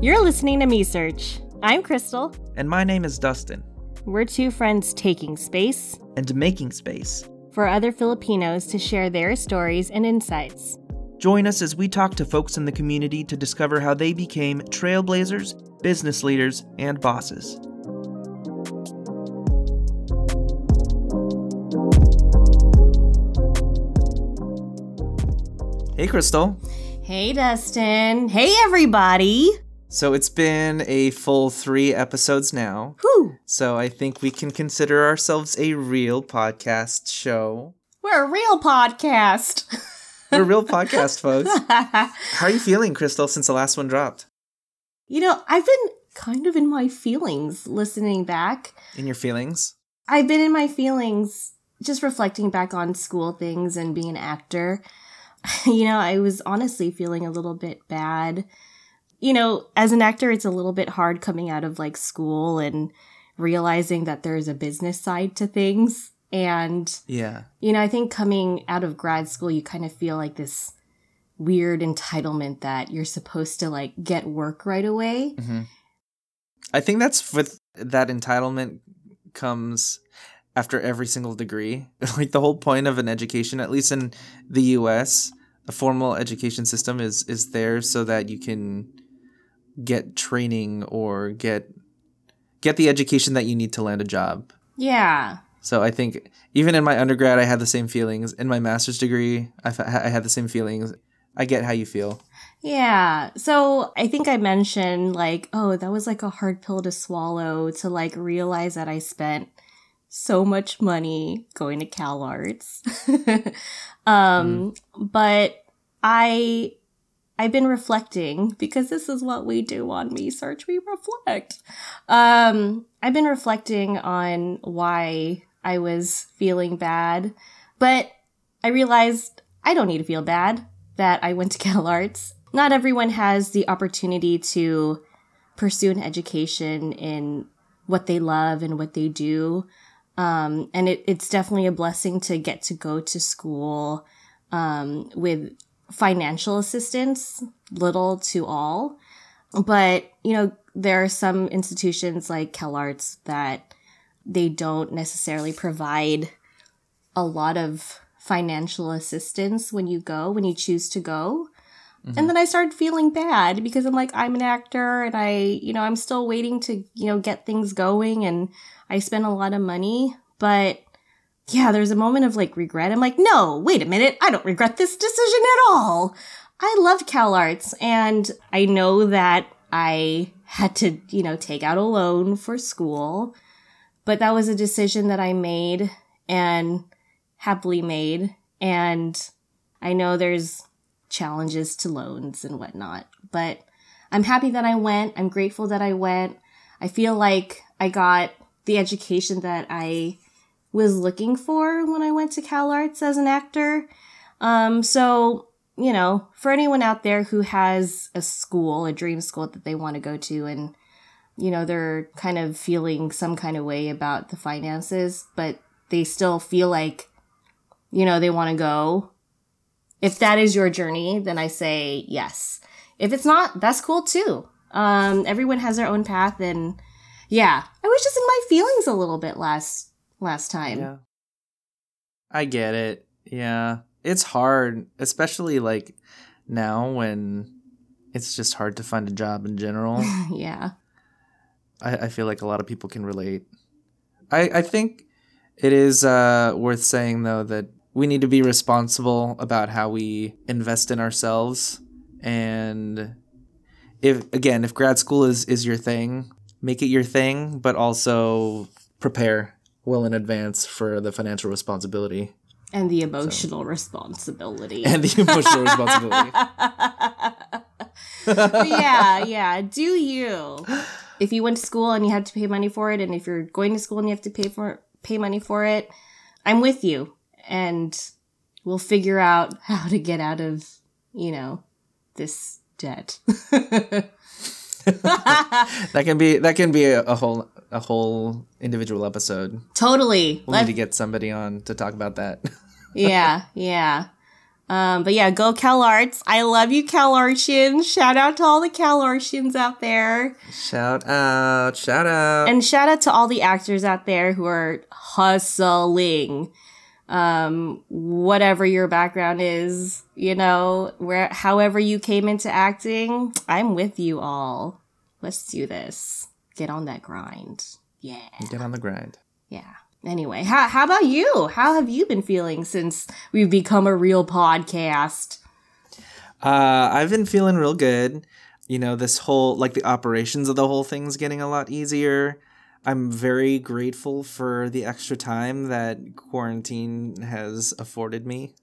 You're listening to Me Search. I'm Crystal. And my name is Dustin. We're two friends taking space And making space. for other Filipinos to share their stories and insights. Join us as we talk to folks in the community to discover how they became trailblazers, business leaders, and bosses. Hey, Crystal. Hey, Dustin. Hey, everybody. So it's been a full three episodes now. Whew. So I think we can consider ourselves a real podcast show. We're a real podcast. We're a real podcast, folks. How are you feeling, Crystal, since the last one dropped? you know, I've been kind of in my feelings listening back. In your feelings? I've been in my feelings just reflecting back on school things and being an actor. You know, I was honestly feeling a little bit bad. You know, as an actor, it's a little bit hard coming out of like school and realizing that there's a business side to things. And, Yeah. you know, I think coming out of grad school, you kind of feel like this weird entitlement that you're supposed to like get work right away. hmm I think that's with that entitlement comes after every single degree. like the whole point of an education, at least in the US, the formal education system is is there so that you can get training or get get the education that you need to land a job. Yeah. So I think even in my undergrad, I had the same feelings. In my master's degree, I, had the same feelings. I get how you feel. Yeah. So I think I mentioned like, oh, that was like a hard pill to swallow to like realize that I spent so much money going to Cal Arts. um, but I I've been reflecting because this is what we do on Me Search. We reflect. Um, I've been reflecting on why I was feeling bad, but I realized I don't need to feel bad that I went to Cal Arts. Not everyone has the opportunity to pursue an education in what they love and what they do. Um, and it, it's definitely a blessing to get to go to school um, with financial assistance, little to all. But, you know, there are some institutions like CalArts that they don't necessarily provide a lot of financial assistance when you go, when you choose to go. Mm-hmm. And then I started feeling bad because I'm like, I'm an actor and I, you know, I'm still waiting to, you know, get things going and I spent a lot of money. But yeah, there's a moment of like regret. I'm like, no, wait a minute. I don't regret this decision at all. I love Cal Arts and I know that I had to, you know, take out a loan for school, but that was a decision that I made and happily made. And I know there's challenges to loans and whatnot, but I'm happy that I went. I'm grateful that I went. I feel like I got the education that I was looking for when I went to Cal Arts as an actor. Um, so, you know, for anyone out there who has a school, a dream school that they want to go to, and, you know, they're kind of feeling some kind of way about the finances, but they still feel like, you know, they want to go. If that is your journey, then I say yes. If it's not, that's cool too. Um, everyone has their own path, and yeah, I was just in my feelings a little bit last last time. Yeah. I get it. Yeah. It's hard, especially like now when it's just hard to find a job in general. yeah. I, I feel like a lot of people can relate. I, I think it is uh, worth saying, though, that we need to be responsible about how we invest in ourselves. And if, again, if grad school is, is your thing, make it your thing, but also prepare well in advance for the financial responsibility And the emotional responsibility. and the emotional responsibility. Yeah, yeah. Do you? If you went to school and you had to pay money for it, and if you're going to school and you have to pay for pay money for it, I'm with you, and we'll figure out how to get out of you know this debt. That can be that can be a, a whole a whole individual episode. totally. We'll Let- need to get somebody on to talk about that. yeah, yeah. Um, but yeah, go CalArts. I love you, Cal CalArtians. Shout out to all the Cal CalArtians out there. Shout out, shout out. And shout out to all the actors out there who are hustling. Um, whatever your background is, you know, where, however you came into acting, I'm with you all. Let's do this. Get on that grind. Yeah. Get on the grind. Yeah. Anyway, how, how about you? How have you been feeling since we've become a real podcast? Uh, I've been feeling real good. You know, this whole, like, the operations of the whole thing's getting a lot easier. I'm very grateful for the extra time that quarantine has afforded me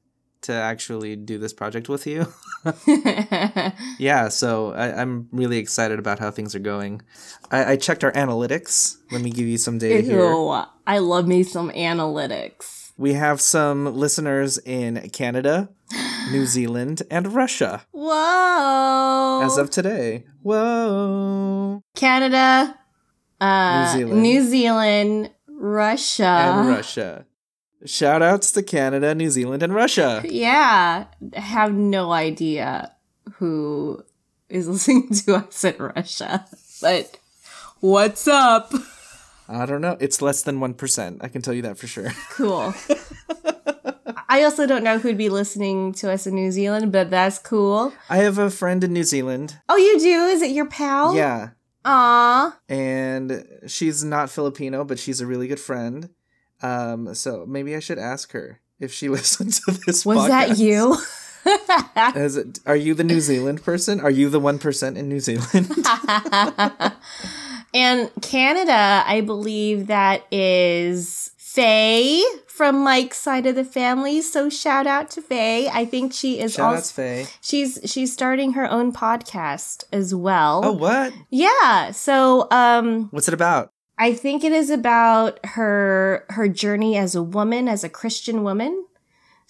to actually do this project with you. yeah, so I, am really excited about how things are going. I, I, checked our analytics. Let me give you some data Ew, here. I love me some analytics. We have some listeners in Canada, New Zealand, and Russia. Whoa! As of today. Whoa! Canada, uh, New Zealand, New Zealand Russia, and Russia. Shout outs to Canada, New Zealand, and Russia. Yeah. have no idea who is listening to us in Russia. But what's up? I don't know. It's less than 1%. I can tell you that for sure. Cool. I also don't know who'd be listening to us in New Zealand, but that's cool. I have a friend in New Zealand. Oh, you do? Is it your pal? Yeah. Aw. And she's not Filipino, but she's a really good friend. Um, so maybe I should ask her if she listens to this. Was podcast. that you? It, are you the New Zealand person? Are you the one percent in New Zealand? and Canada, I believe that is Faye from Mike's side of the family. So shout out to Faye. I think she is shout also Faye. She's she's starting her own podcast as well. Oh what? Yeah. So um What's it about? I think it is about her her journey as a woman, as a Christian woman.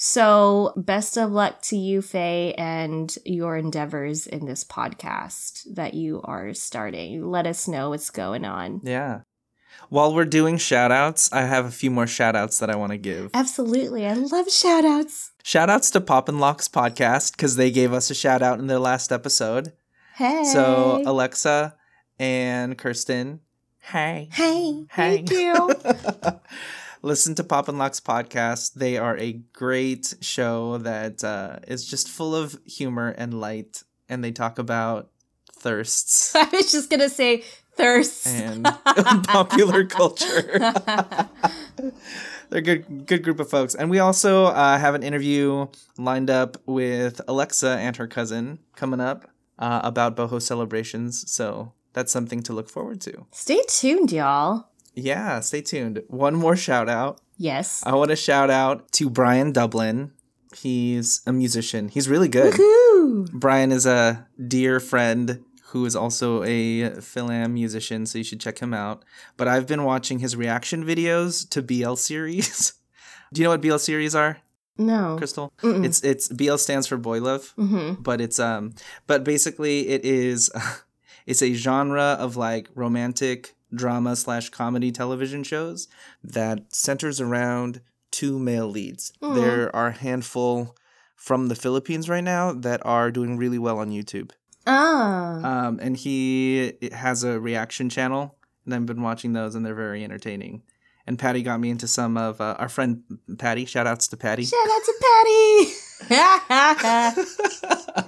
So, best of luck to you, Faye, and your endeavors in this podcast that you are starting. Let us know what's going on. Yeah. While we're doing shout outs, I have a few more shout outs that I want to give. Absolutely. I love shout outs. Shout outs to Pop and Locks podcast because they gave us a shout out in their last episode. Hey. So, Alexa and Kirsten Hey. Hey. Hey. Thank you. Listen to Pop and Locks podcast. They are a great show that uh, is just full of humor and light, and they talk about thirsts. I was just gonna say thirsts and popular culture. They're a good, good group of folks, and we also uh, have an interview lined up with Alexa and her cousin coming up uh, about boho celebrations. So that's something to look forward to. Stay tuned, y'all. Yeah, stay tuned. One more shout out. Yes. I want to shout out to Brian Dublin. He's a musician. He's really good. Woo-hoo! Brian is a dear friend who is also a Fil-Am musician, so you should check him out. But I've been watching his reaction videos to BL series. Do you know what BL series are? No, Crystal. Mm-mm. It's it's BL stands for boy love, mm-hmm. but it's um, but basically it is It's a genre of like romantic drama slash comedy television shows that centers around two male leads. Mm. There are a handful from the Philippines right now that are doing really well on YouTube. Ah. Um, and he has a reaction channel, and I've been watching those, and they're very entertaining. And Patty got me into some of uh, our friend Patty. Shout outs to Patty. Shout out to Patty.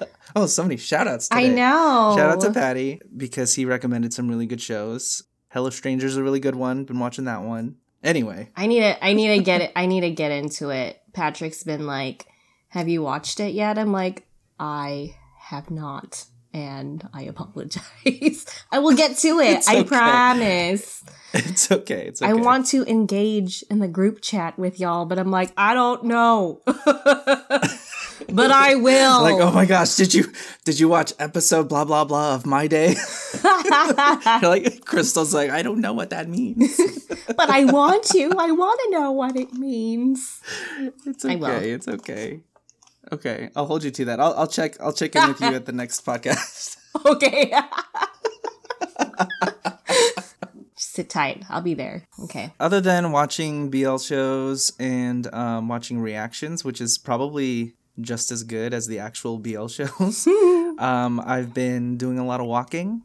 Oh, so many shout outs today. I know. Shout out to Patty because he recommended some really good shows. Hello Strangers a really good one. Been watching that one. Anyway. I need to I need to get it I need to get into it. Patrick's been like, "Have you watched it yet?" I'm like, "I have not." And I apologize. I will get to it. It's I okay. promise. It's okay. It's okay. I want to engage in the group chat with y'all, but I'm like, I don't know. but I will. Like, oh my gosh, did you did you watch episode blah blah blah of My Day? like Crystal's like, I don't know what that means. but I want to. I want to know what it means. It's okay. It's okay. Okay, I'll hold you to that. I'll I'll check I'll check in with you at the next podcast. Okay. sit tight. I'll be there. Okay. Other than watching BL shows and um, watching reactions, which is probably just as good as the actual BL shows, um, I've been doing a lot of walking.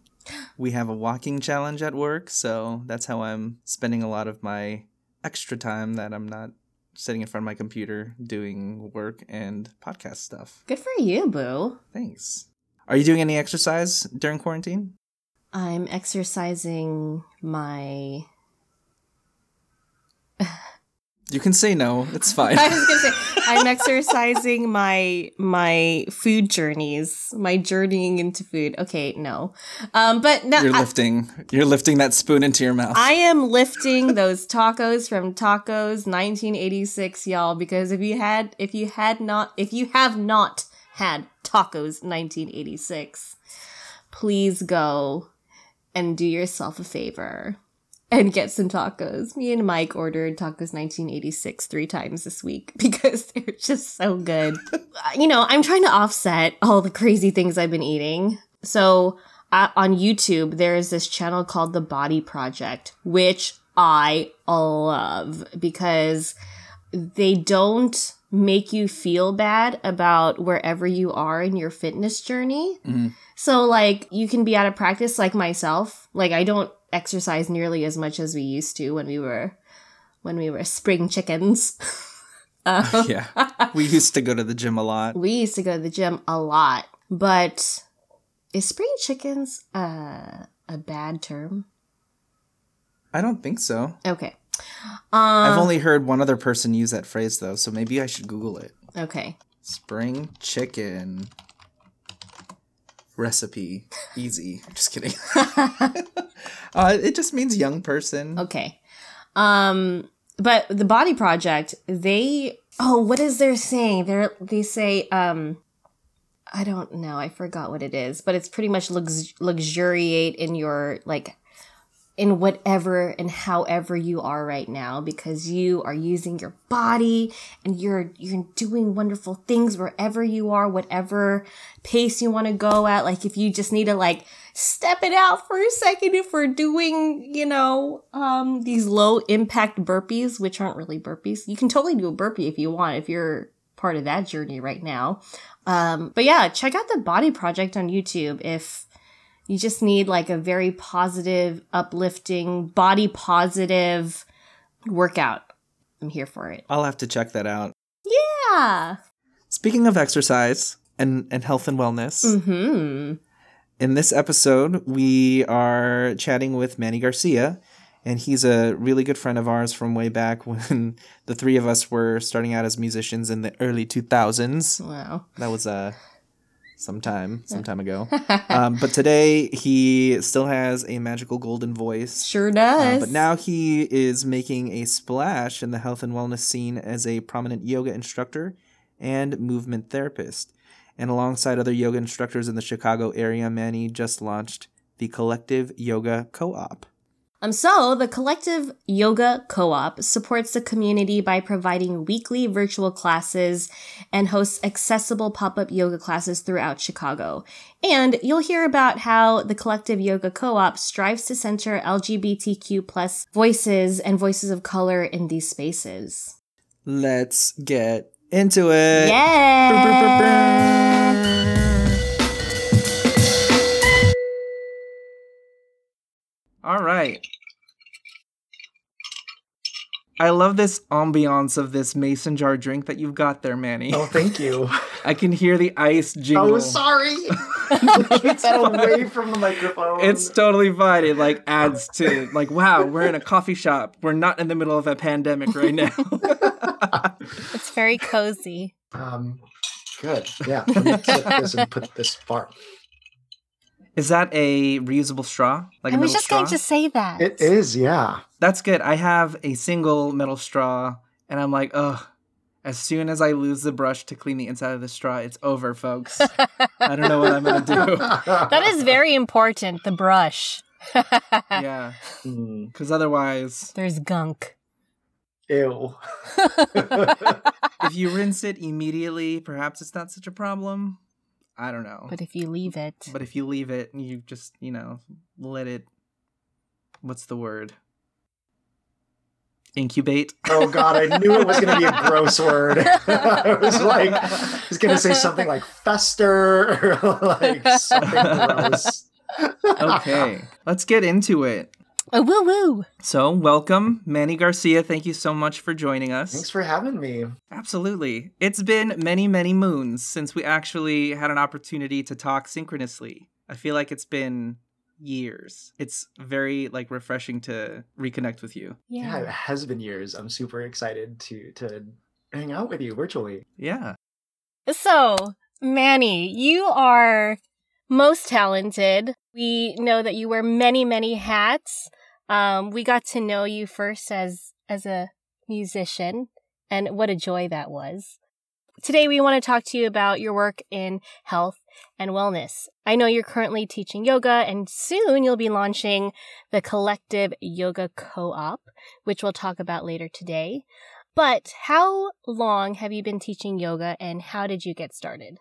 We have a walking challenge at work, so that's how I'm spending a lot of my extra time that I'm not sitting in front of my computer doing work and podcast stuff. Good for you, Boo. Thanks. Are you doing any exercise during quarantine? I'm exercising my. You can say no. It's fine. I was gonna say I'm exercising my my food journeys, my journeying into food. Okay, no, um, but no, You're I, lifting. You're lifting that spoon into your mouth. I am lifting those tacos from Tacos 1986, y'all. Because if you had, if you had not, if you have not had Tacos 1986, please go and do yourself a favor and get some tacos. Me and Mike ordered tacos 1986 three times this week because they're just so good. you know, I'm trying to offset all the crazy things I've been eating. So uh, on YouTube, there is this channel called The Body Project, which I love because they don't make you feel bad about wherever you are in your fitness journey. Mhm. So, like, you can be out of practice, like myself. Like, I don't exercise nearly as much as we used to when we were when we were spring chickens. Uh, yeah. We used to go to the gym a lot. we used to go to the gym a lot, but is spring chickens uh, a bad term? I don't think so. Okay. I've Um, only heard one other person use that phrase though, so maybe I should Google it. okay. Spring chicken recipe. Easy. Just kidding. uh, it just means young person. Okay. Um but the body project, they oh, what is their saying? They're they say um I don't know. I forgot what it is, but it's pretty much lux- luxuriate in your like in whatever and however you are right now because you are using your body and you're you're doing wonderful things wherever you are whatever pace you want to go at. Like if you just need to like step it out for a second if we're doing you know um these low impact burpees which aren't really burpees. You can totally do a burpee if you want if you're part of that journey right now. Um but yeah check out the body project on youtube if you just need like a very positive, uplifting, body positive workout. I'm here for it. I'll have to check that out. Yeah. Speaking of exercise and, and health and wellness, mm-hmm. in this episode, we are chatting with Manny Garcia, and he's a really good friend of ours from way back when the three of us were starting out as musicians in the early 2000s. Wow. That was uh, some time, some time ago. um, but today, he still has a magical golden voice. Sure Uh, does. but now he is making a splash in the health and wellness scene as a prominent yoga instructor and movement therapist. And alongside other yoga instructors in the Chicago area, Manny just launched the Collective Yoga Co op. Um, so the Collective Yoga Co-op supports the community by providing weekly virtual classes and hosts accessible pop-up yoga classes throughout Chicago. And you'll hear about how the Collective Yoga Co-op strives to center LGBTQ plus voices and voices of color in these spaces. Let's get into it. Yeah. All right. I love this ambiance of this mason jar drink that you've got there, Manny. Oh, thank you. I can hear the ice jingle. Oh, sorry. Keep that away from the microphone. It's totally fine. It like adds to like, wow, we're in a coffee shop. We're not in the middle of a pandemic right now. It's very cozy. um good. Yeah. Let me take this and put this far. Is that a reusable straw? Like a I was metal just straw? going to say that. It is, yeah. That's good. I have a single metal straw, and I'm like, ugh. As soon as I lose the brush to clean the inside of the straw, it's over, folks. I don't know what I'm gonna do. That is very important, the brush. Yeah, hmm. because otherwise, There's gunk. ew. if you rinse it immediately, perhaps it's not such a problem. I don't know. But if you leave it, But if you leave it and you just, you know, let it what's the word? Incubate. Oh God, I knew it was going to be a gross word. I was like, I was going to say something like fester or like something gross. Okay, let's get into it. Oh, woo woo. So, welcome, Manny Garcia. Thank you so much for joining us. Thanks for having me. Absolutely. It's been many, many moons since we actually had an opportunity to talk synchronously. I feel like it's been years. It's very like refreshing to reconnect with you. Yeah, it has been years. I'm super excited to to hang out with you virtually. Yeah. So, Manny, you are most talented. We know that you wear many, many hats. Um, we got to know you first as as a musician, and what a joy that was. Today, we want to talk to you about your work in health and wellness. I know you're currently teaching yoga, and soon you'll be launching the Collective Yoga Co op, which we'll talk about later today. But how long have you been teaching yoga, and how did you get started?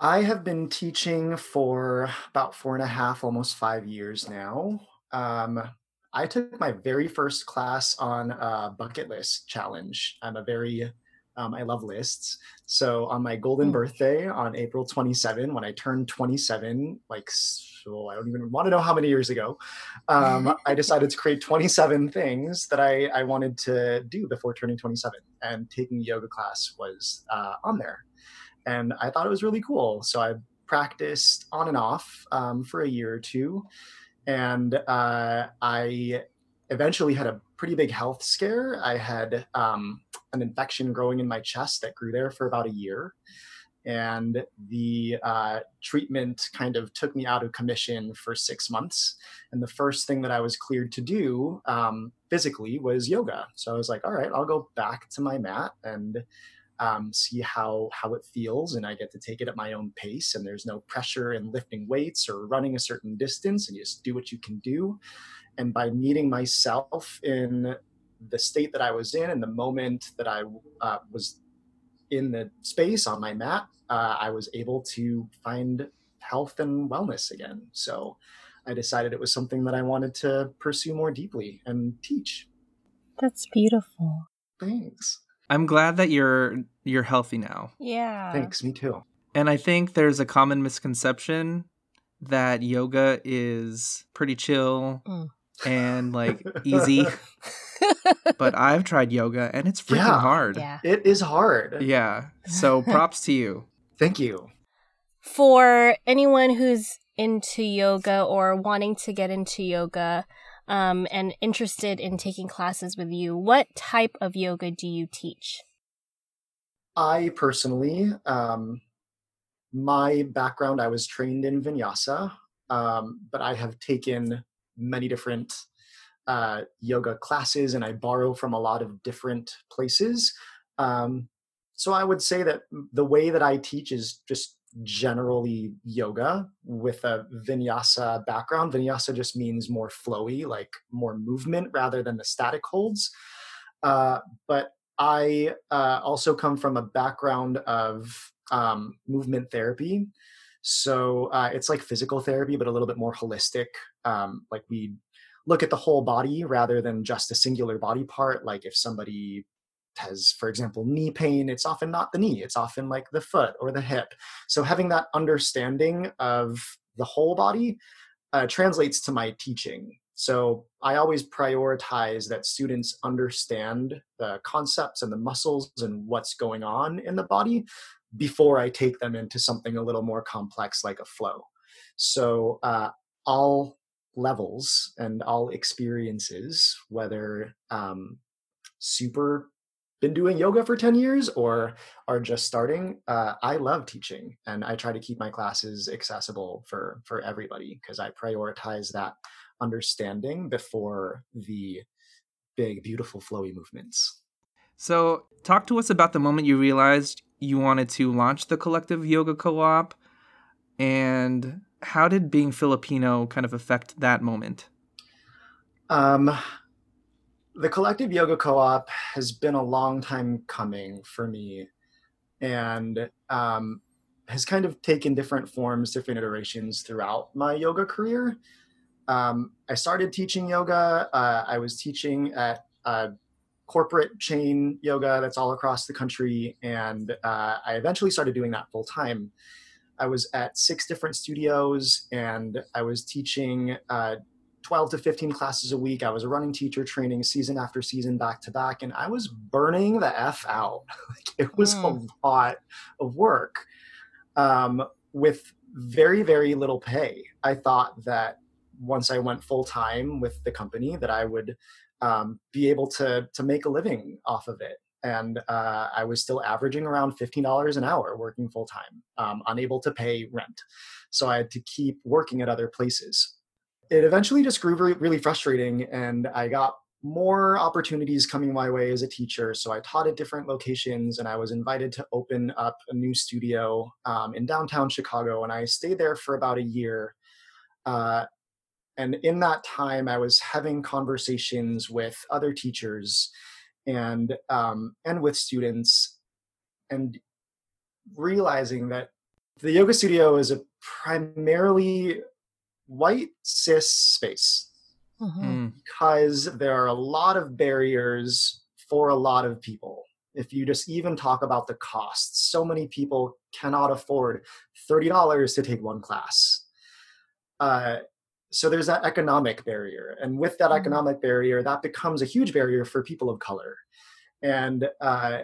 I have been teaching for about four and a half, almost five years now. Um, I took my very first class on a bucket list challenge. I'm a very, um, I love lists. So on my golden Mm. birthday on April 27, when I turned 27, like, so I don't even want to know how many years ago, um, I decided to create 27 things that I, I wanted to do before turning 27. And taking yoga class was uh, on there and I thought it was really cool. So I practiced on and off um, for a year or two, and uh, I eventually had a pretty big health scare. I had um, an infection growing in my chest that grew there for about a year. And the uh, treatment kind of took me out of commission for six months. And the first thing that I was cleared to do um, physically was yoga. So I was like, all right, I'll go back to my mat and um, see how how it feels and i get to take it at my own pace and there's no pressure in lifting weights or running a certain distance and you just do what you can do. And by meeting myself in the state that i was in and the moment that i uh, was in the space on my mat uh, i was able to find health and wellness again. So i decided it was something that i wanted to pursue more deeply and teach. That's beautiful. thanks I'm glad that you're you're healthy now. Yeah. thanks me too And I think there's a common misconception that yoga is pretty chill Mm. and like easy, but I've tried yoga and it's freaking Yeah. hard. yeah. it is hard Yeah. So props to you. thank you For anyone who's into yoga or wanting to get into yoga um, and interested in taking classes with you, what type of yoga do you teach? I personally, um, my background, I was trained in vinyasa, um, but I have taken many different uh, yoga classes and I borrow from a lot of different places. Um, so I would say that the way that I teach is just generally yoga with a vinyasa background. Vinyasa just means more flowy, like more movement rather than the static holds. Uh, but I uh, also come from a background of um, movement therapy. So uh, it's like physical therapy, but a little bit more holistic. Um, like we look at the whole body rather than just a singular body part. Like if somebody has, for example, knee pain, it's often not the knee, it's often like the foot or the hip. So having that understanding of the whole body uh, translates to my teaching. So I always prioritize that students understand the concepts and the muscles and what's going on in the body before I take them into something a little more complex like a flow. So uh, all levels and all experiences, whether um, super been doing yoga for 10 years or are just starting uh, i love teaching and i try to keep my classes accessible for for everybody because i prioritize that understanding before the big beautiful flowy movements So, talk to us about the moment you realized you wanted to launch the collective yoga co-op and how did being Filipino kind of affect that moment? um, the collective yoga co-op has been a long time coming for me and um, has kind of taken different forms different iterations throughout my yoga career um, I started teaching yoga. Uh, I was teaching at a corporate chain yoga that's all across the country, and uh, I eventually started doing that full time. I was at six different studios, and I was teaching uh, 12 to 15 classes a week. I was a running teacher training season after season back to back, and I was burning the F out. it was mm. a lot of work um, with very, very little pay. I thought that once I went full time with the company, that I would um, be able to, to make a living off of it. And uh, I was still averaging around $15 an hour working full time, um, unable to pay rent. So I had to keep working at other places it eventually just grew really, really frustrating and i got more opportunities coming my way as a teacher. So i taught at different locations and i was invited to open up a new studio um, in downtown chicago and i stayed there for about a year. Uh, and in that time i was having conversations with other teachers and um, and with students and realizing that the yoga studio is a primarily white cis space mm-hmm. Hmm. because there are a lot of barriers for a lot of people. If you just even talk about the costs, so many people cannot afford $30 to take one class. Uh, so there's that economic barrier. And with that mm-hmm. economic barrier, that becomes a huge barrier for people of color. And uh,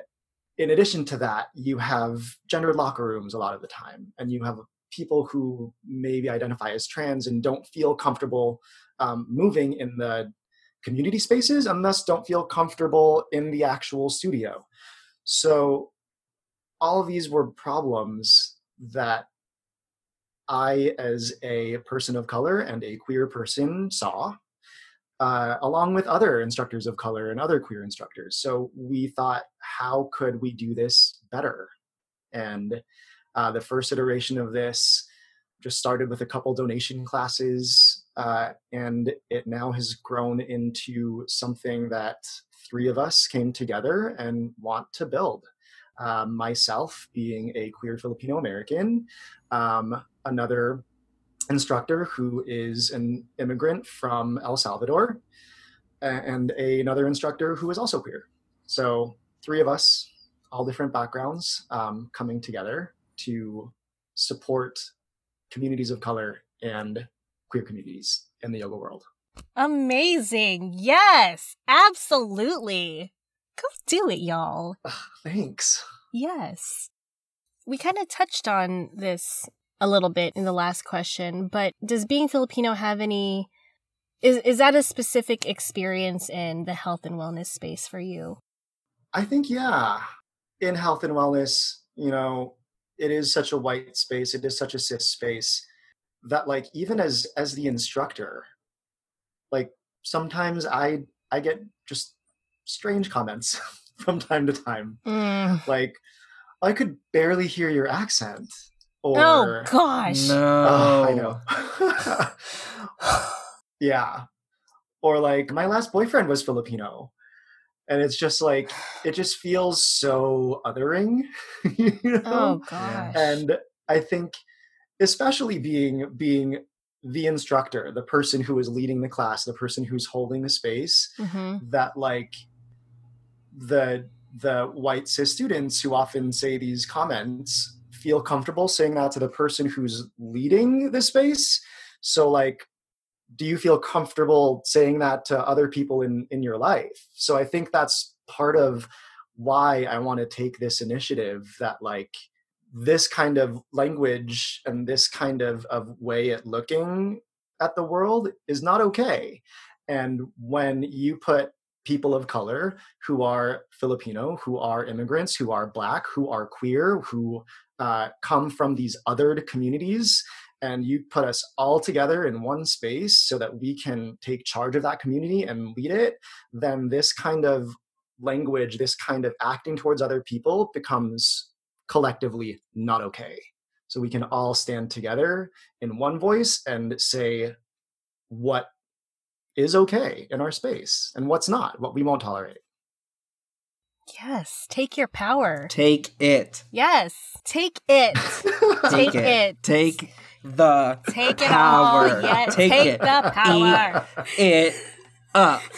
in addition to that, you have gendered locker rooms a lot of the time, and you have people who maybe identify as trans and don't feel comfortable um, moving in the community spaces and thus don't feel comfortable in the actual studio. So all of these were problems that I, as a person of color and a queer person, saw, uh, along with other instructors of color and other queer instructors. So we thought, how could we do this better? And uh, the first iteration of this just started with a couple donation classes, uh, and it now has grown into something that three of us came together and want to build. Um, myself being a queer Filipino American, um, another instructor who is an immigrant from El Salvador, and a, another instructor who is also queer. So, three of us, all different backgrounds, um, coming together to support communities of color and queer communities in the yoga world. Amazing. Yes, absolutely. Go do it, y'all. thanks. Yes. We kind of touched on this a little bit in the last question, but does being Filipino have any is is that a specific experience in the health and wellness space for you? I think yeah. In health and wellness, you know, it is such a white space it is such a cis space that like even as as the instructor like sometimes i i get just strange comments from time to time. Mm. like i could barely hear your accent or oh gosh. No. Uh, i know. Yeah. Or like my last boyfriend was filipino and it's just like it just feels so othering you know? oh gosh and i think especially being being the instructor the person who is leading the class the person who's holding the space mm-hmm. that like the the white cis students who often say these comments feel comfortable saying that to the person who's leading the space so like do you feel comfortable saying that to other people in in your life? So i think that's part of why i want to take this initiative that like this kind of language and this kind of, of way at looking at the world is not okay. And when you put people of color who are filipino who are immigrants who are black who are queer who uh, come from these othered communities and you put us all together in one space so that we can take charge of that community and lead it, then this kind of language, this kind of acting towards other people becomes collectively not okay. So we can all stand together in one voice and say what is okay in our space and what's not, what we won't tolerate. Yes, take your power. Take it. Yes, take it. take, take it. it. Take the Take it power. all. Yeah, take, take it. the power. Eat it up.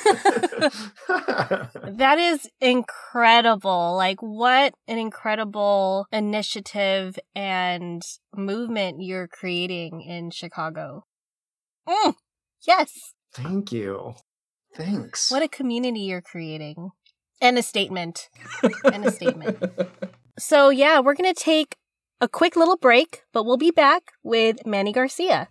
That is incredible. Like, what an incredible initiative and movement you're creating in Chicago. Mm, yes. Thank you. Thanks. What a community you're creating. And a statement. and a statement. So, yeah, we're going to take a quick little break, but we'll be back with Manny Garcia.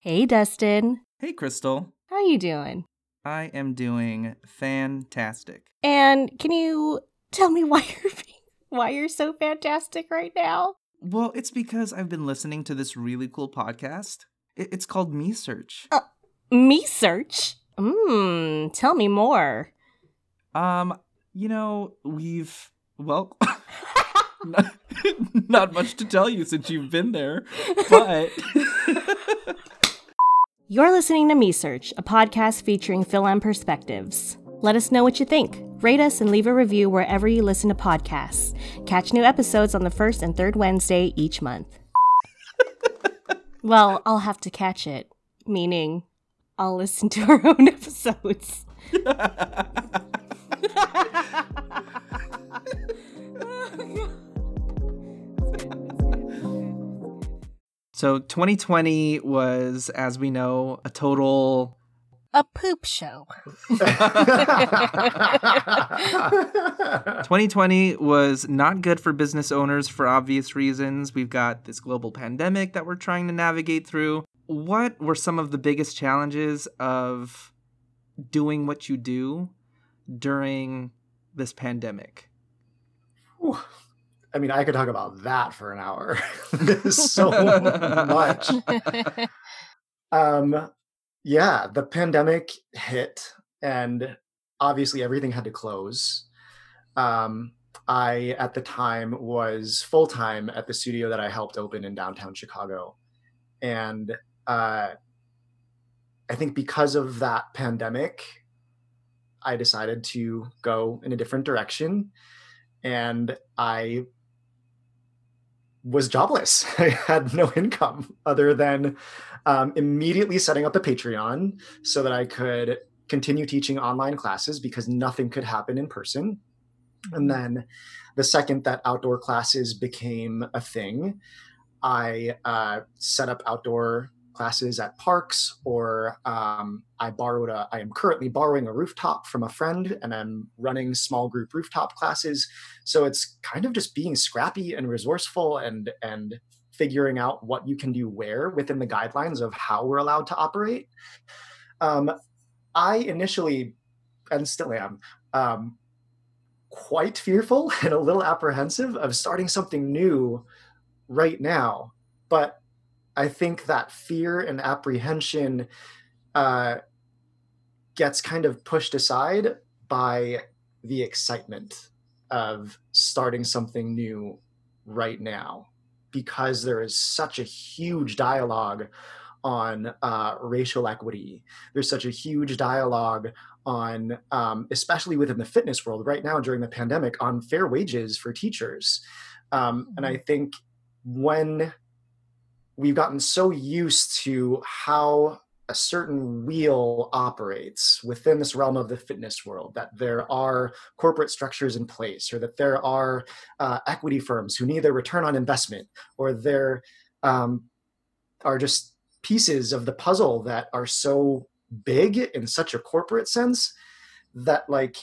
Hey, Dustin. Hey, Crystal. How you doing? I am doing fantastic. And can you tell me why you're being, why you're so fantastic right now? Well, it's because I've been listening to this really cool podcast. It's called Me Search. Uh, me search. Mmm. Tell me more. Um, you know, we've well, not, not much to tell you since you've been there, but You're listening to Me Search, a podcast featuring Fil-Am perspectives. Let us know what you think. Rate us and leave a review wherever you listen to podcasts. Catch new episodes on the first and third Wednesday each month. well, I'll have to catch it, meaning I'll listen to our own episodes. so 2020 was, as we know, a total. A poop show. 2020 was not good for business owners for obvious reasons. We've got this global pandemic that we're trying to navigate through. What were some of the biggest challenges of doing what you do during this pandemic? I mean, I could talk about that for an hour. There's so much. Um, yeah, the pandemic hit, and obviously everything had to close. Um, I, at the time, was full time at the studio that I helped open in downtown Chicago. And uh, I think because of that pandemic, I decided to go in a different direction. And I was jobless. I had no income other than um, immediately setting up a Patreon so that I could continue teaching online classes because nothing could happen in person. And then the second that outdoor classes became a thing, I uh, set up outdoor classes at parks or um, i borrowed a i am currently borrowing a rooftop from a friend and i'm running small group rooftop classes. So it's kind of just being scrappy and resourceful and and figuring out what you can do where within the guidelines of how we're allowed to operate. Um, i initially and still am um, quite fearful and a little apprehensive of starting something new right now but I think that fear and apprehension uh, gets kind of pushed aside by the excitement of starting something new right now because there is such a huge dialogue on uh, racial equity. There's such a huge dialogue on, um, especially within the fitness world right now during the pandemic, on fair wages for teachers. Um, and I think when we've gotten so used to how a certain wheel operates within this realm of the fitness world that there are corporate structures in place or that there are uh, equity firms who need their return on investment or there um, are just pieces of the puzzle that are so big in such a corporate sense that like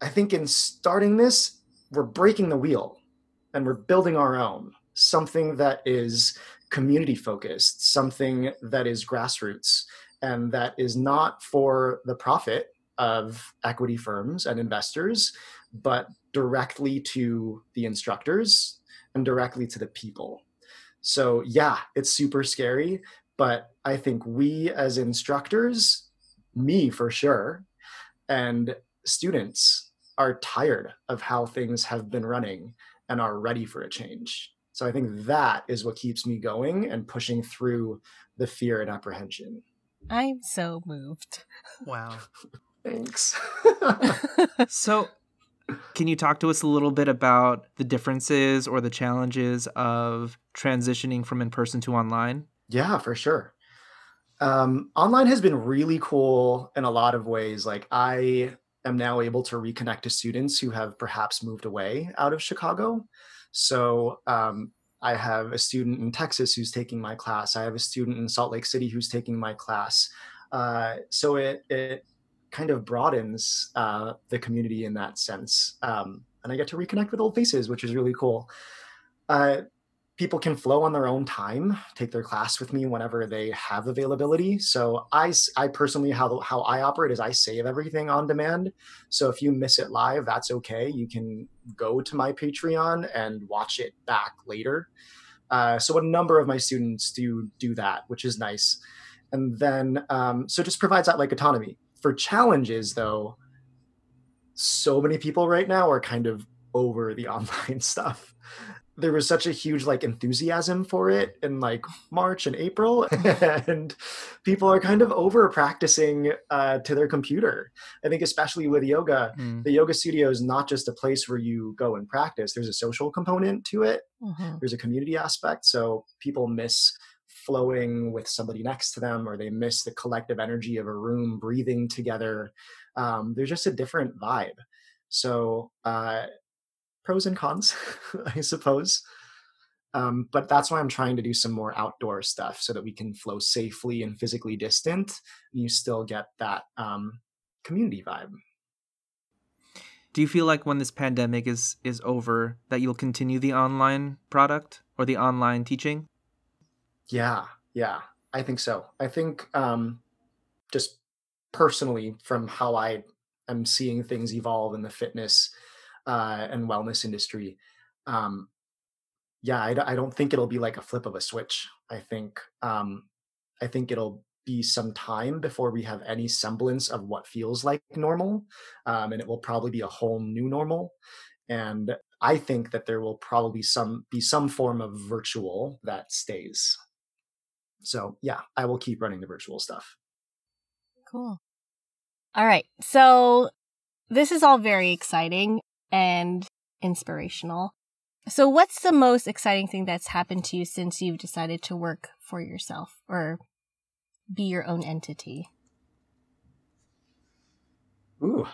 i think in starting this we're breaking the wheel and we're building our own something that is community focused, something that is grassroots, and that is not for the profit of equity firms and investors, but directly to the instructors and directly to the people. So, yeah, it's super scary, but I think we as instructors, me for sure, and students are tired of how things have been running and are ready for a change. So I think that is what keeps me going and pushing through the fear and apprehension. I'm so moved. Wow. Thanks. So Can you talk to us a little bit about the differences or the challenges of transitioning from in person to online? Yeah, for sure. Um, online has been really cool in a lot of ways. Like, I am now able to reconnect to students who have perhaps moved away out of Chicago. So, um, I have a student in Texas who's taking my class. I have a student in Salt Lake City who's taking my class. Uh, so it it kind of broadens uh, the community in that sense, um, and I get to reconnect with old faces, which is really cool. Uh, people can flow on their own time, take their class with me whenever they have availability. So I, I personally, how, how I operate is I save everything on demand. So if you miss it live, that's okay. You can go to my Patreon and watch it back later. Uh, so a number of my students do do that, which is nice. And then, um, so just provides that like autonomy. For challenges though, so many people right now are kind of over the online stuff there was such a huge like enthusiasm for it in like March and April, and people are kind of over practicing uh, to their computer. I think especially with yoga, mm. the yoga studio is not just a place where you go and practice. There's a social component to it. Mm-hmm. There's a community aspect. So people miss flowing with somebody next to them, or they miss the collective energy of a room breathing together. Um, there's just a different vibe. So uh, pros and cons, I suppose. Um, but that's why I'm trying to do some more outdoor stuff so that we can flow safely and physically distant. And you still get that um, community vibe. Do you feel like when this pandemic is is over that you'll continue the online product or the online teaching? Yeah, yeah, I think so. I think um, just personally from how I am seeing things evolve in the fitness uh, and wellness industry. Um, yeah, I, I, don't think it'll be like a flip of a switch. I think um, I think it'll be some time before we have any semblance of what feels like normal, um, and it will probably be a whole new normal. And I think that there will probably some be some form of virtual that stays. So yeah, I will keep running the virtual stuff. Cool. All right. So this is all very exciting and inspirational. So, what's the most exciting thing that's happened to you since you've decided to work for yourself or be your own entity? Ooh,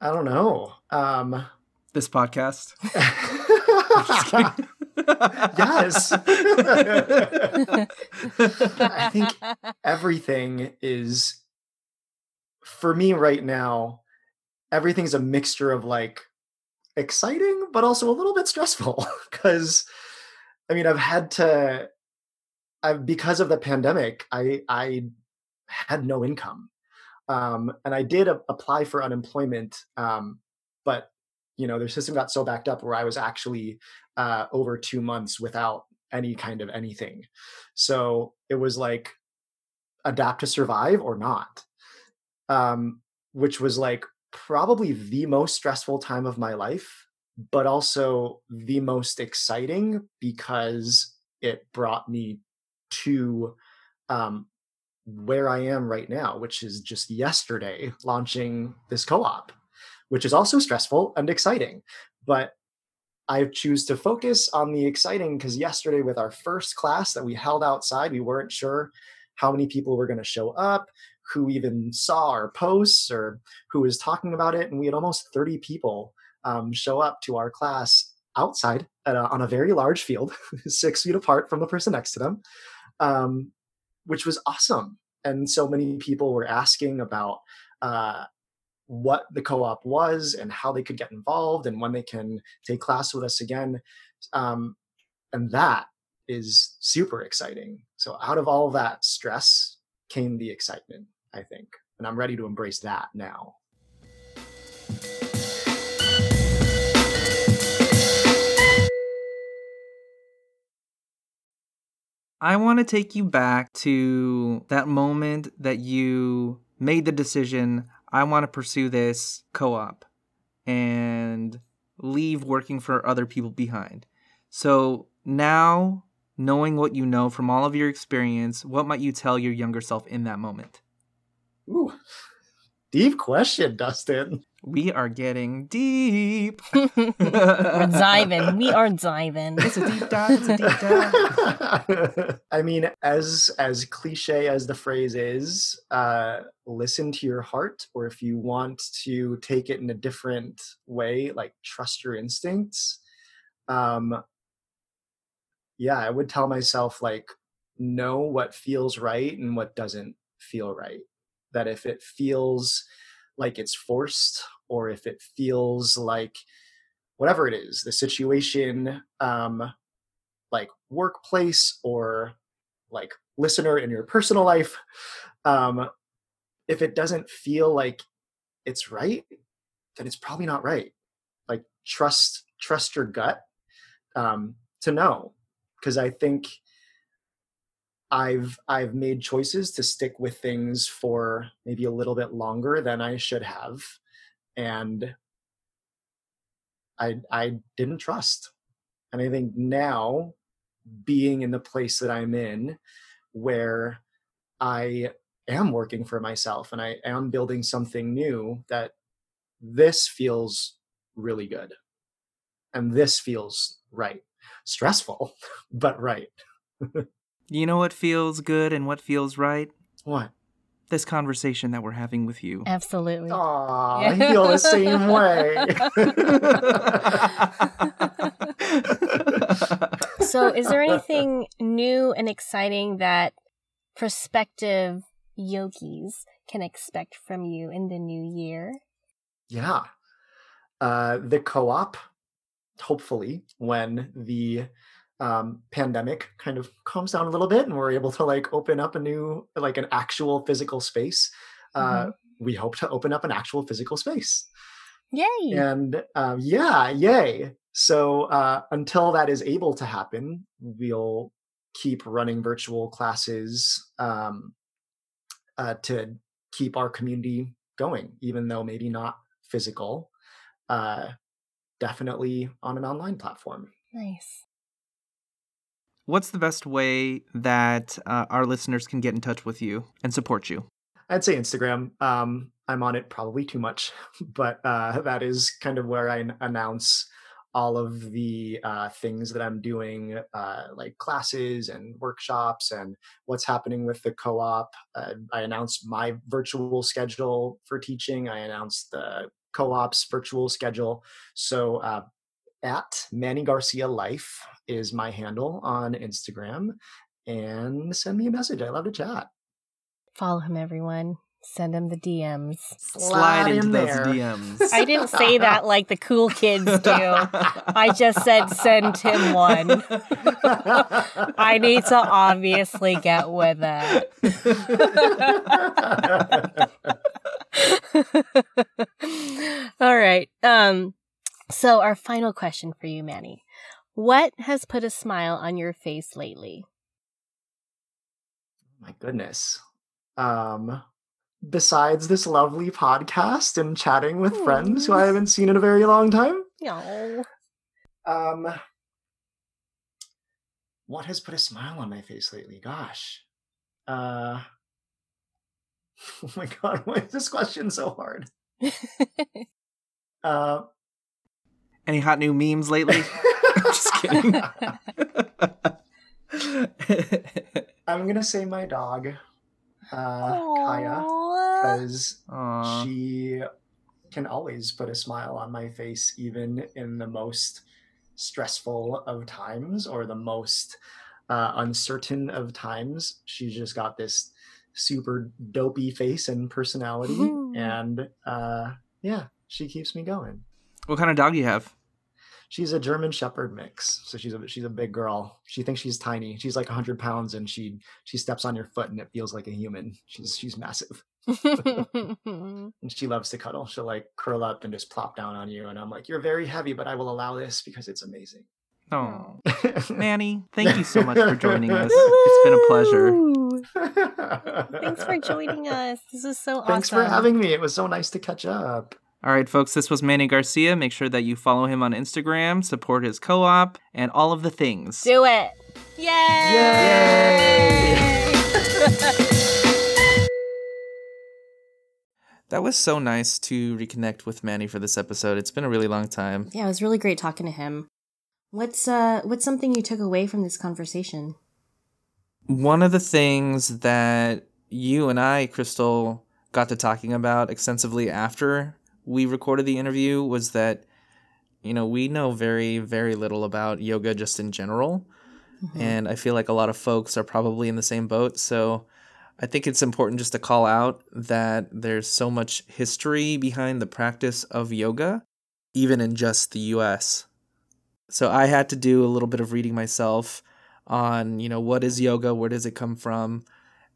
I don't know. Um, this podcast. yes. I think everything is, for me right now, everything's a mixture of like exciting, but also a little bit stressful because I mean, I've had to, I've, because of the pandemic, I, I had no income. Um, and I did a, apply for unemployment, um, but you know, their system got so backed up where I was actually uh, over two months without any kind of anything. So it was like adapt to survive or not, um, which was like probably the most stressful time of my life, but also the most exciting because it brought me to um, where I am right now, which is just yesterday launching this co op, which is also stressful and exciting. But I choose to focus on the exciting because yesterday, with our first class that we held outside, we weren't sure how many people were going to show up who even saw our posts or who was talking about it. And we had almost 30 people um, show up to our class outside a, on a very large field, six feet apart from the person next to them, um, which was awesome. And so many people were asking about uh, what the co-op was and how they could get involved and when they can take class with us again. Um, and that is super exciting. So out of all that stress came the excitement. I think. And I'm ready to embrace that now. I want to take you back to that moment that you made the decision I want to pursue this co op and leave working for other people behind. So now, knowing what you know from all of your experience, what might you tell your younger self in that moment? Ooh. Deep question, Dustin. We are getting deep. We're diving. We are diving. It's a deep dive. It's a deep dive. I mean, as as cliche as the phrase is, uh, listen to your heart, or if you want to take it in a different way, like trust your instincts. Um, yeah, I would tell myself like know what feels right and what doesn't feel right. That if it feels like it's forced or if it feels like whatever it is, the situation, um, like workplace or like listener in your personal life, um, if it doesn't feel like it's right, then it's probably not right. Like trust trust your gut um, to know, because I think I've I've made choices to stick with things for maybe a little bit longer than I should have, and I I didn't trust. And I think now, being in the place that I'm in, where I am working for myself and I am building something new, that this feels really good, and this feels right. Stressful, but right. You know what feels good and what feels right? What? This conversation that we're having with you. Absolutely. Aw, I feel the same way. So, is there anything new and exciting that prospective yogis can expect from you in the new year? yeah. Uh, the co op, hopefully, when the um, pandemic kind of calms down a little bit and we're able to like open up a new, like an actual physical space, uh, we hope to open up an actual physical space. Yay! And um, yeah, yay. So uh, until that is able to happen, we'll keep running virtual classes um, uh, to keep our community going, even though maybe not physical, uh, definitely on an online platform. Nice. What's the best way that uh, our listeners can get in touch with you and support you? I'd say Instagram. Um, I'm on it probably too much, but uh, that is kind of where I announce all of the uh, things that I'm doing, uh, like classes and workshops, and what's happening with the co-op. Uh, I announce my virtual schedule for teaching. I announce the co-op's virtual schedule. So uh, at Manny Garcia Life is my handle on Instagram, and send me a message. I love to chat. Follow him, everyone. Send him the DMs. Slide into those there. DMs. I didn't say that like the cool kids do. I just said send him one. I need to obviously get with it. All right. Um so our final question for you, Manny. What has put a smile on your face lately? My goodness. Um, besides this lovely podcast and chatting with friends who I haven't seen in a very long time, No. um, what has put a smile on my face lately? Gosh. Uh, oh my god, why is this question so hard? Uh, Any hot new memes lately? Just kidding. I'm gonna say my dog, uh, Kaya, because she can always put a smile on my face even in the most stressful of times or the most uh, uncertain of times. She's just got this super dopey face and personality and uh, yeah she keeps me going what kind of dog do you have? she's a german shepherd mix so she's a she's a big girl she thinks she's tiny she's like 100 pounds and she she steps on your foot and it feels like a human she's she's massive and she loves to cuddle. She'll like curl up and just plop down on you. And I'm like, you're very heavy, but I will allow this because it's amazing. Oh, Manny, thank you so much for joining us. It's been a pleasure. Thanks for joining us. This is so awesome. Thanks for having me. It was so nice to catch up. All right, folks, this was Manny Garcia. Make sure that you follow him on Instagram, support his co op, and all of the things. Do it. Yay! Yay! That was so nice to reconnect with Manny for this episode. It's been a really long time. Yeah, it was really great talking to him. What's uh what's something you took away from this conversation? One of the things that you and I, Crystal, got to talking about extensively after we recorded the interview was that you know, we know very very little about yoga just in general. Mm-hmm. And I feel like a lot of folks are probably in the same boat. So I think it's important just to call out that there's so much history behind the practice of yoga, even in just the US. So I had to do a little bit of reading myself on, you know, what is yoga? Where does it come from?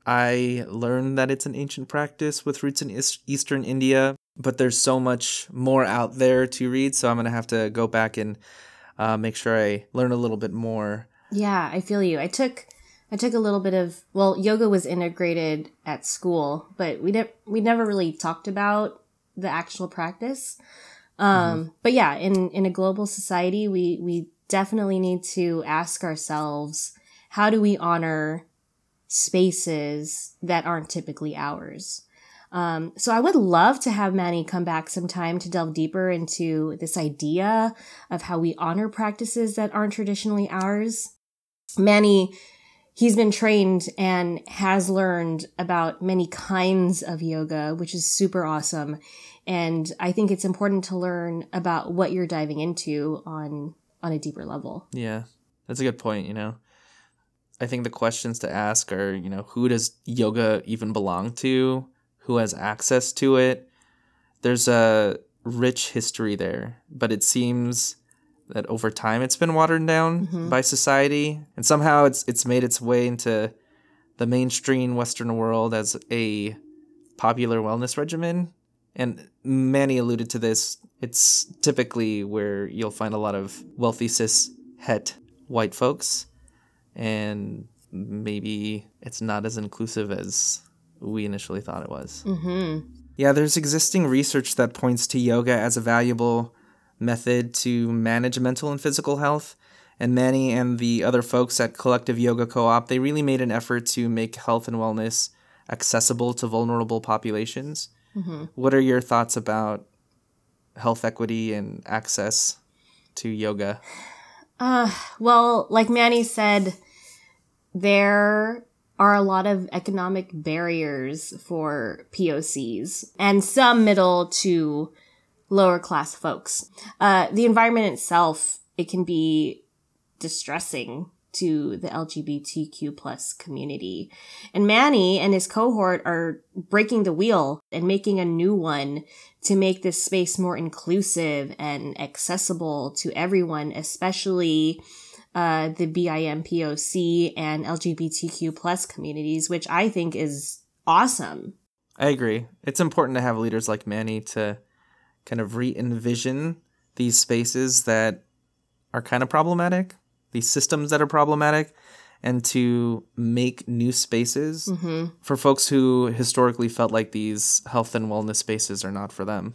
I learned that it's an ancient practice with roots in Eastern India, but there's so much more out there to read. So I'm going to have to go back and uh, make sure I learn a little bit more. Yeah, I feel you. I took I took a little bit of well, yoga was integrated at school, but we ne- we never really talked about the actual practice. Um, mm-hmm. But yeah, in in a global society, we we definitely need to ask ourselves how do we honor spaces that aren't typically ours. Um, so I would love to have Manny come back sometime to delve deeper into this idea of how we honor practices that aren't traditionally ours. Manny he's been trained and has learned about many kinds of yoga, which is super awesome. And I think it's important to learn about what you're diving into on on a deeper level. Yeah. That's a good point, you know. I think the questions to ask are, you know, who does yoga even belong to? Who has access to it? There's a rich history there, but it seems that over time it's been watered down mm-hmm. by society, and somehow it's it's made its way into the mainstream Western world as a popular wellness regimen. And Manny alluded to this. It's typically where you'll find a lot of wealthy cis het white folks, and maybe it's not as inclusive as we initially thought it was. Mm-hmm. Yeah, there's existing research that points to yoga as a valuable method to manage mental and physical health. And Manny and the other folks at Collective Yoga Co op, they really made an effort to make health and wellness accessible to vulnerable populations. Mm-hmm. What are your thoughts about health equity and access to yoga? Uh, well, like Manny said, there are a lot of economic barriers for POCs and some middle to lower class folks. Uh, the environment itself, it can be distressing to the LGBTQ plus community. And Manny and his cohort are breaking the wheel and making a new one to make this space more inclusive and accessible to everyone, especially uh, the BIPOC and LGBTQ plus communities, which I think is awesome. I agree. It's important to have leaders like Manny to kind of re envision these spaces that are kind of problematic, these systems that are problematic, and to make new spaces mm-hmm. for folks who historically felt like these health and wellness spaces are not for them.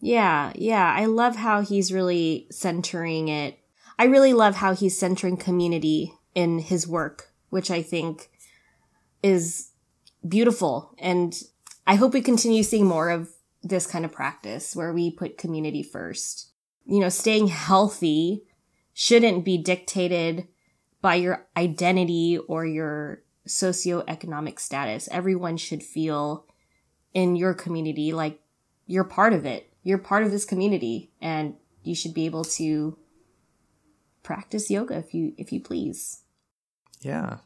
Yeah, yeah. I love how he's really centering it. I really love how he's centering community in his work, which I think is beautiful. And I hope we continue seeing more of this kind of practice where we put community first. You know, staying healthy shouldn't be dictated by your identity or your socioeconomic status. Everyone should feel in your community like you're part of it. You're part of this community and you should be able to practice yoga if you if you please. Yeah.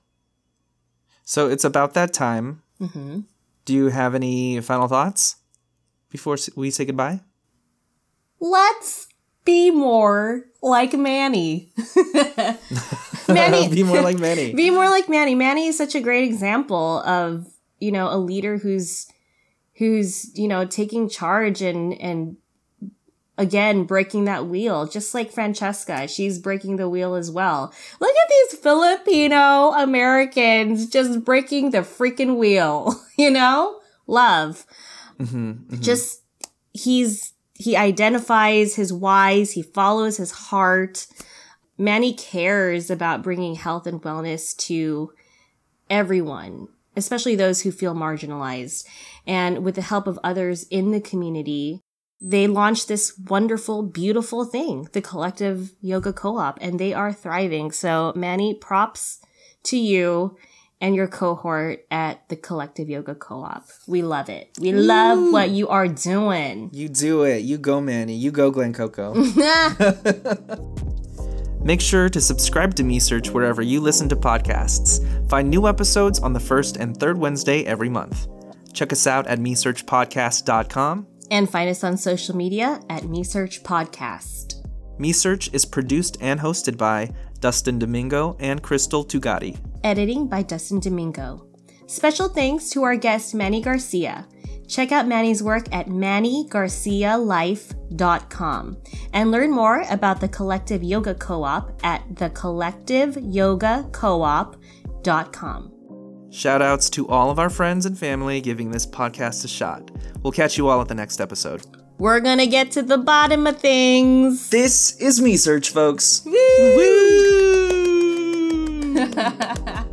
So it's about that time. Mm-hmm. Do you have any final thoughts? before we say goodbye? Let's be more like Manny. Manny, be more like Manny. Be more like Manny. Manny is such a great example of you know a leader who's who's you know taking charge and and again breaking that wheel just like francesca she's breaking the wheel as well look at these filipino americans just breaking the freaking wheel you know love Mm-hmm, mm-hmm. Just he's he identifies his whys, he follows his heart. Manny cares about bringing health and wellness to everyone, especially those who feel marginalized. And with the help of others in the community, they launched this wonderful, beautiful thing, the Collective Yoga Co-op, and they are thriving. So Manny, props to you and your cohort at the Collective Yoga Co-op. We love it. We love what you are doing. You do it. You go, Manny. You go, Glen Coco. Make sure to subscribe to Me Search wherever you listen to podcasts. Find new episodes on the first and third Wednesday every month. Check us out at mesearchpodcast.com. and find us on social media at Me Search Podcast. Me Search is produced and hosted by Dustin Domingo and Crystal Tugati. Editing by Dustin Domingo. Special thanks to our guest Manny Garcia. Check out Manny's work at mannygarcialife.com and learn more about the Collective Yoga Co-op at thecollectiveyogacoop.com. Shout outs to all of our friends and family giving this podcast a shot. We'll catch you all at the next episode. We're gonna get to the bottom of things. This is Me Search, folks. Woo!